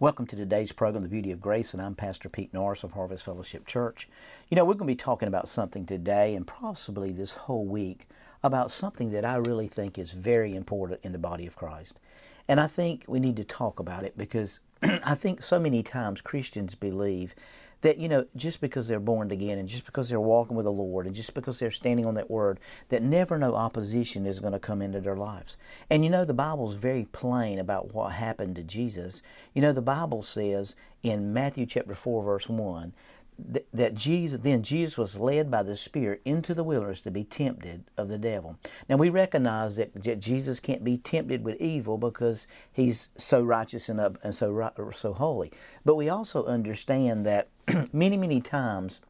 Welcome to today's program, The Beauty of Grace, and I'm Pastor Pete Norris of Harvest Fellowship Church. You know, we're going to be talking about something today and possibly this whole week about something that I really think is very important in the body of Christ. And I think we need to talk about it because I think so many times Christians believe that you know just because they're born again and just because they're walking with the lord and just because they're standing on that word that never no opposition is going to come into their lives. And you know the bible's very plain about what happened to jesus. You know the bible says in matthew chapter 4 verse 1 that Jesus then Jesus was led by the Spirit into the wilderness to be tempted of the devil. Now we recognize that, Jesus can't be tempted with evil because he's so righteous and, and so so holy. But we also understand that many, many times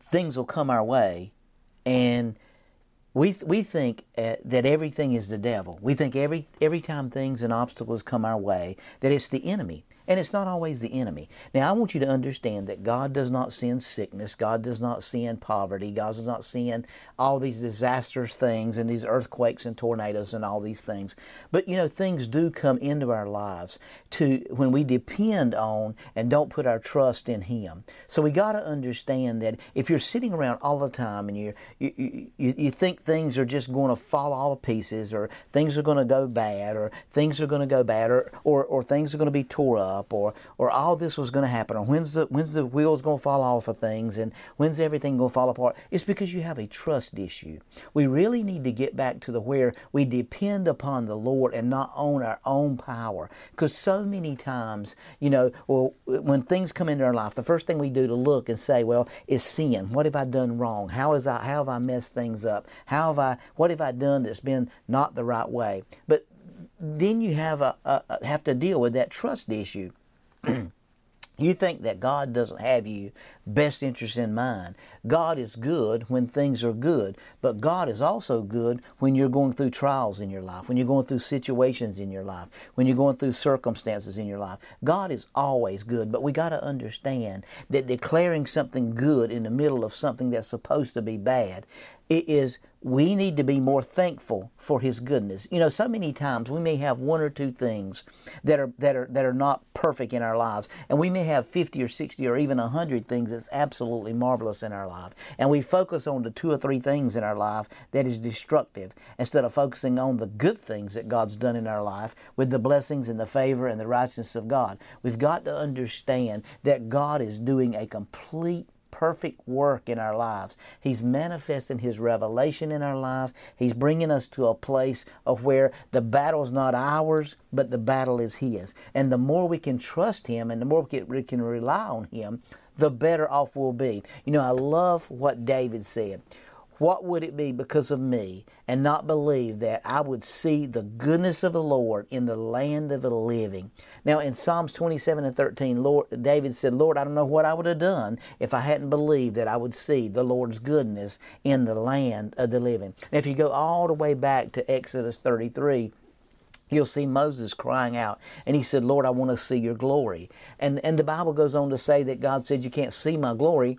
things will come our way and we, we think uh, that everything is the devil. We think every, every time things and obstacles come our way that it's the enemy. And it's not always the enemy. Now, I want you to understand that God does not send sickness. God does not send poverty. God does not send all these disastrous things and these earthquakes and tornadoes and all these things. But, you know, things do come into our lives to when we depend on and don't put our trust in Him. So we got to understand that if you're sitting around all the time and you you, you, you think things are just going to fall all to pieces or things are going to go bad or things are going to go bad or, or, or things are going to be tore up, up or or all this was going to happen or when's the when's the wheels going to fall off of things and when's everything going to fall apart? It's because you have a trust issue. We really need to get back to the where we depend upon the lord and not on our own power. Because so many times you know well when things come into our life the first thing we do to look and say well is sin. What have i done wrong? How is i how have i messed things up? How have i what have i done that's been not the right way? But then you have a, a, have to deal with that trust issue. you think that God doesn't have you best interest in mind. God is good when things are good, but God is also good when you're going through trials in your life, when you're going through situations in your life, when you're going through circumstances in your life. God is always good, but we got to understand that declaring something good in the middle of something that's supposed to be bad it is we need to be more thankful for his goodness. You know, so many times we may have one or two things that are that are that are not perfect in our lives, and we may have 50 or 60 or even 100 things that's absolutely marvelous in our life. And we focus on the two or three things in our life that is destructive instead of focusing on the good things that God's done in our life with the blessings and the favor and the righteousness of God. We've got to understand that God is doing a complete perfect work in our lives. He's manifesting His revelation in our lives. He's bringing us to a place of where the battle is not ours, but the battle is His. And the more we can trust Him and the more we can rely on Him, the better off we'll be. You know, I love what David said. What would it be because of me and not believe that I would see the goodness of the Lord in the land of the living? Now, in Psalms 27 and 13, Lord, David said, Lord, I don't know what I would have done if I hadn't believed that I would see the Lord's goodness in the land of the living. Now, if you go all the way back to Exodus 33, you'll see Moses crying out and he said, Lord, I want to see your glory. And, and the Bible goes on to say that God said, You can't see my glory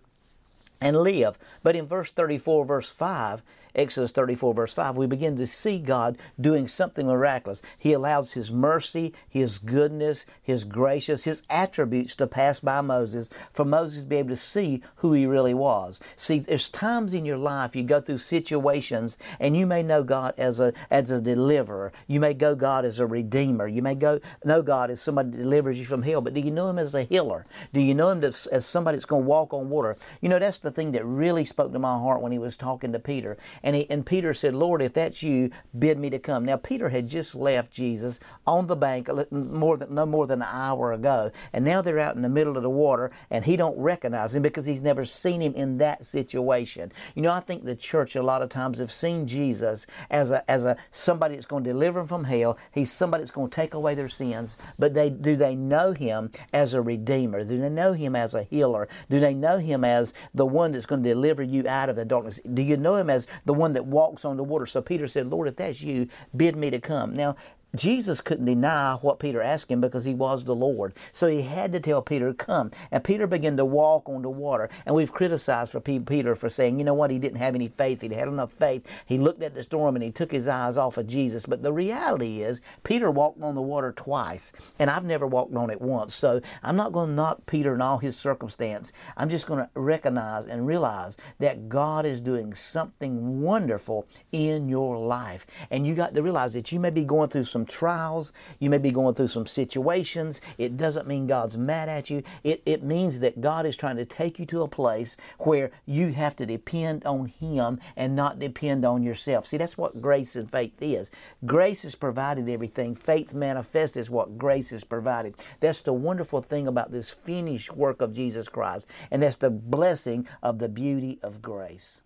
and live. But in verse 34, verse 5, Exodus 34, verse 5, we begin to see God doing something miraculous. He allows His mercy, His goodness, His gracious, His attributes to pass by Moses for Moses to be able to see who he really was. See, there's times in your life you go through situations and you may know God as a, as a deliverer. You may go God as a redeemer. You may go know God as somebody that delivers you from hell. But do you know Him as a healer? Do you know Him as, as somebody that's going to walk on water? You know, that's the thing that really spoke to my heart when He was talking to Peter. And, he, and Peter said, Lord, if that's you, bid me to come. Now, Peter had just left Jesus on the bank uh, more than, no more than an hour ago. And now they're out in the middle of the water and he don't recognize him because he's never seen him in that situation. You know, I think the church a lot of times have seen Jesus as a, as a somebody that's going to deliver them from hell. He's somebody that's going to take away their sins. But they, do they know him as a redeemer? Do they know him as a healer? Do they know him as the one that's going to deliver you out of the darkness? Do you know him as the one that walks on the water. So Peter said, Lord, if that's you, bid me to come. Now, Jesus couldn't deny what Peter asked him because he was the Lord. So he had to tell Peter come. And Peter began to walk on the water. And we've criticized for Peter for saying, you know what, he didn't have any faith. He had enough faith. He looked at the storm and he took his eyes off of Jesus. But the reality is, Peter walked on the water twice. And I've never walked on it once. So I'm not going to knock Peter and all his circumstance. I'm just going to recognize and realize that God is doing something wonderful in your life. And you got to realize that you may be going through some trials, you may be going through some situations. It doesn't mean God's mad at you. It, it means that God is trying to take you to a place where you have to depend on Him and not depend on yourself. See, that's what grace and faith is. Grace has provided everything, faith manifests is what grace has provided. That's the wonderful thing about this finished work of Jesus Christ, and that's the blessing of the beauty of grace.